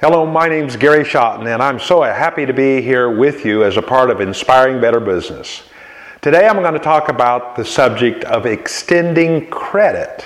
Hello, my name's Gary Schotten, and I'm so happy to be here with you as a part of Inspiring Better Business. Today I'm going to talk about the subject of extending credit.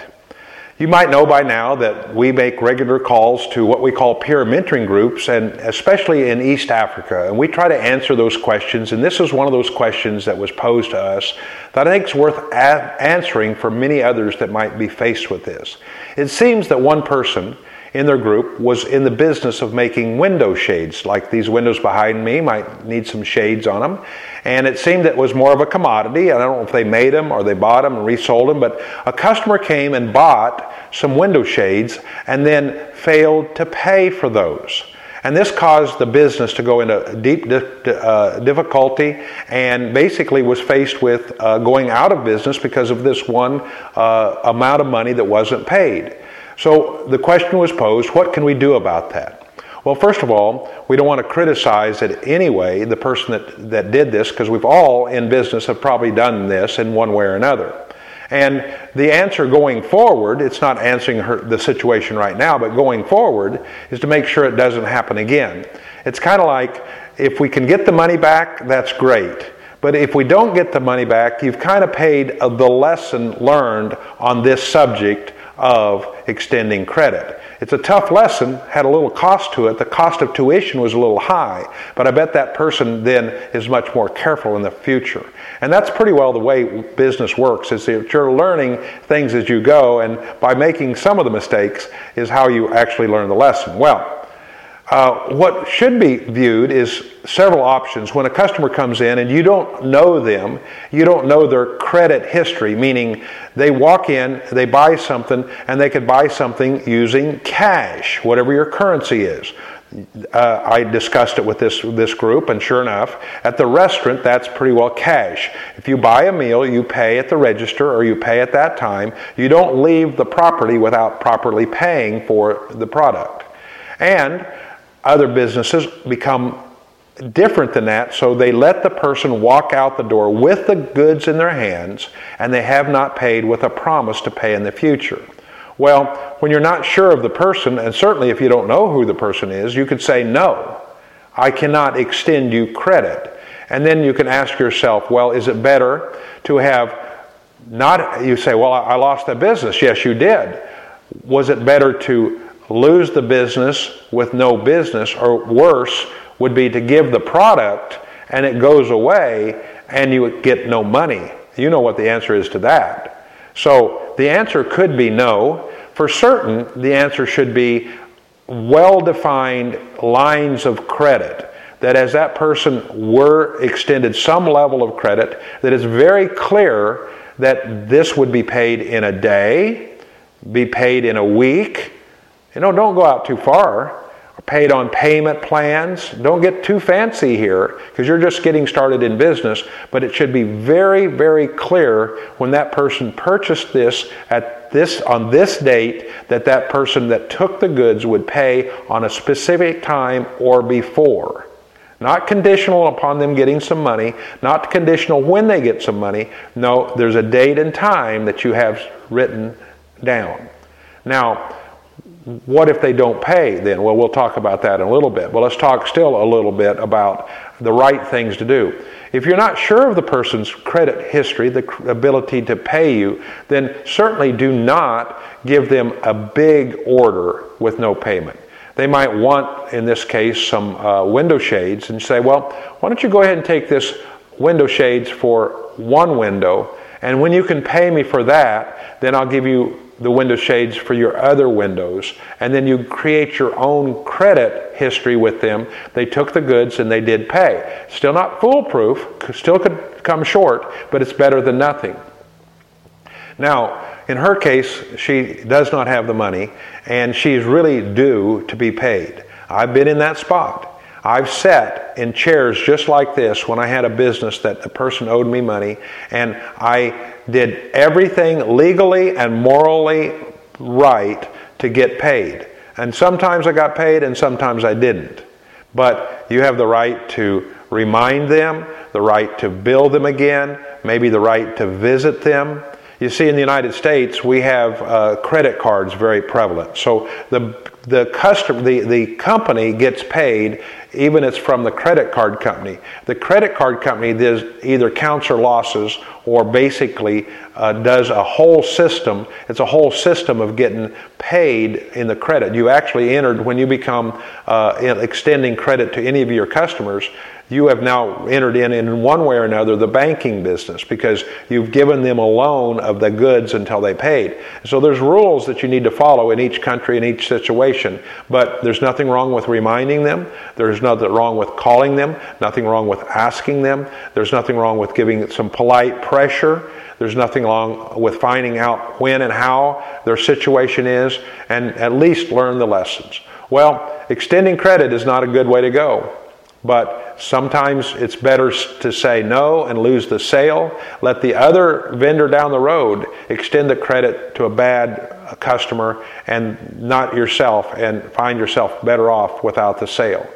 You might know by now that we make regular calls to what we call peer mentoring groups, and especially in East Africa, and we try to answer those questions. And this is one of those questions that was posed to us that I think is worth a- answering for many others that might be faced with this. It seems that one person in their group was in the business of making window shades. Like these windows behind me might need some shades on them. And it seemed that it was more of a commodity. I don't know if they made them or they bought them and resold them, but a customer came and bought some window shades and then failed to pay for those. And this caused the business to go into deep uh, difficulty and basically was faced with uh, going out of business because of this one uh, amount of money that wasn't paid. So the question was posed what can we do about that? Well, first of all, we don't want to criticize it anyway the person that, that did this because we've all in business have probably done this in one way or another. And the answer going forward, it's not answering her, the situation right now, but going forward is to make sure it doesn't happen again. It's kind of like if we can get the money back, that's great. But if we don't get the money back, you've kind of paid uh, the lesson learned on this subject of extending credit. It's a tough lesson, had a little cost to it. The cost of tuition was a little high, but I bet that person then is much more careful in the future. And that's pretty well the way business works is that you're learning things as you go and by making some of the mistakes is how you actually learn the lesson. Well, uh, what should be viewed is several options. When a customer comes in and you don't know them, you don't know their credit history, meaning they walk in, they buy something, and they could buy something using cash, whatever your currency is. Uh, I discussed it with this this group, and sure enough, at the restaurant, that's pretty well cash. If you buy a meal, you pay at the register or you pay at that time. You don't leave the property without properly paying for the product. And other businesses become different than that, so they let the person walk out the door with the goods in their hands and they have not paid with a promise to pay in the future. Well, when you're not sure of the person, and certainly if you don't know who the person is, you could say, No, I cannot extend you credit. And then you can ask yourself, Well, is it better to have not, you say, Well, I lost that business. Yes, you did. Was it better to lose the business with no business, or worse, would be to give the product and it goes away and you get no money. You know what the answer is to that. So the answer could be no. For certain, the answer should be well defined lines of credit. That as that person were extended some level of credit, that it's very clear that this would be paid in a day, be paid in a week, you know, don't go out too far. Paid on payment plans. Don't get too fancy here because you're just getting started in business. But it should be very, very clear when that person purchased this at this on this date that that person that took the goods would pay on a specific time or before. Not conditional upon them getting some money, not conditional when they get some money. No, there's a date and time that you have written down. Now, what if they don't pay then? Well, we'll talk about that in a little bit. But let's talk still a little bit about the right things to do. If you're not sure of the person's credit history, the ability to pay you, then certainly do not give them a big order with no payment. They might want, in this case, some uh, window shades and say, well, why don't you go ahead and take this window shades for one window, and when you can pay me for that, then I'll give you the window shades for your other windows, and then you create your own credit history with them. They took the goods and they did pay. Still not foolproof, still could come short, but it's better than nothing. Now, in her case, she does not have the money, and she's really due to be paid. I've been in that spot. I've sat in chairs just like this when I had a business that the person owed me money, and I did everything legally and morally right to get paid. And sometimes I got paid and sometimes I didn't. But you have the right to remind them, the right to bill them again, maybe the right to visit them. You see, in the United States, we have uh, credit cards very prevalent. So the the customer, the, the company gets paid even it's from the credit card company. The credit card company either counts your losses or basically uh, does a whole system. It's a whole system of getting paid in the credit. You actually entered when you become uh, extending credit to any of your customers you have now entered in, in one way or another, the banking business because you've given them a loan of the goods until they paid. So there's rules that you need to follow in each country, in each situation. But there's nothing wrong with reminding them. There's nothing wrong with calling them. Nothing wrong with asking them. There's nothing wrong with giving some polite pressure. There's nothing wrong with finding out when and how their situation is and at least learn the lessons. Well, extending credit is not a good way to go. But sometimes it's better to say no and lose the sale. Let the other vendor down the road extend the credit to a bad customer and not yourself and find yourself better off without the sale.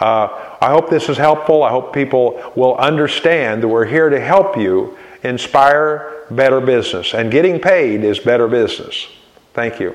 Uh, I hope this is helpful. I hope people will understand that we're here to help you inspire better business. And getting paid is better business. Thank you.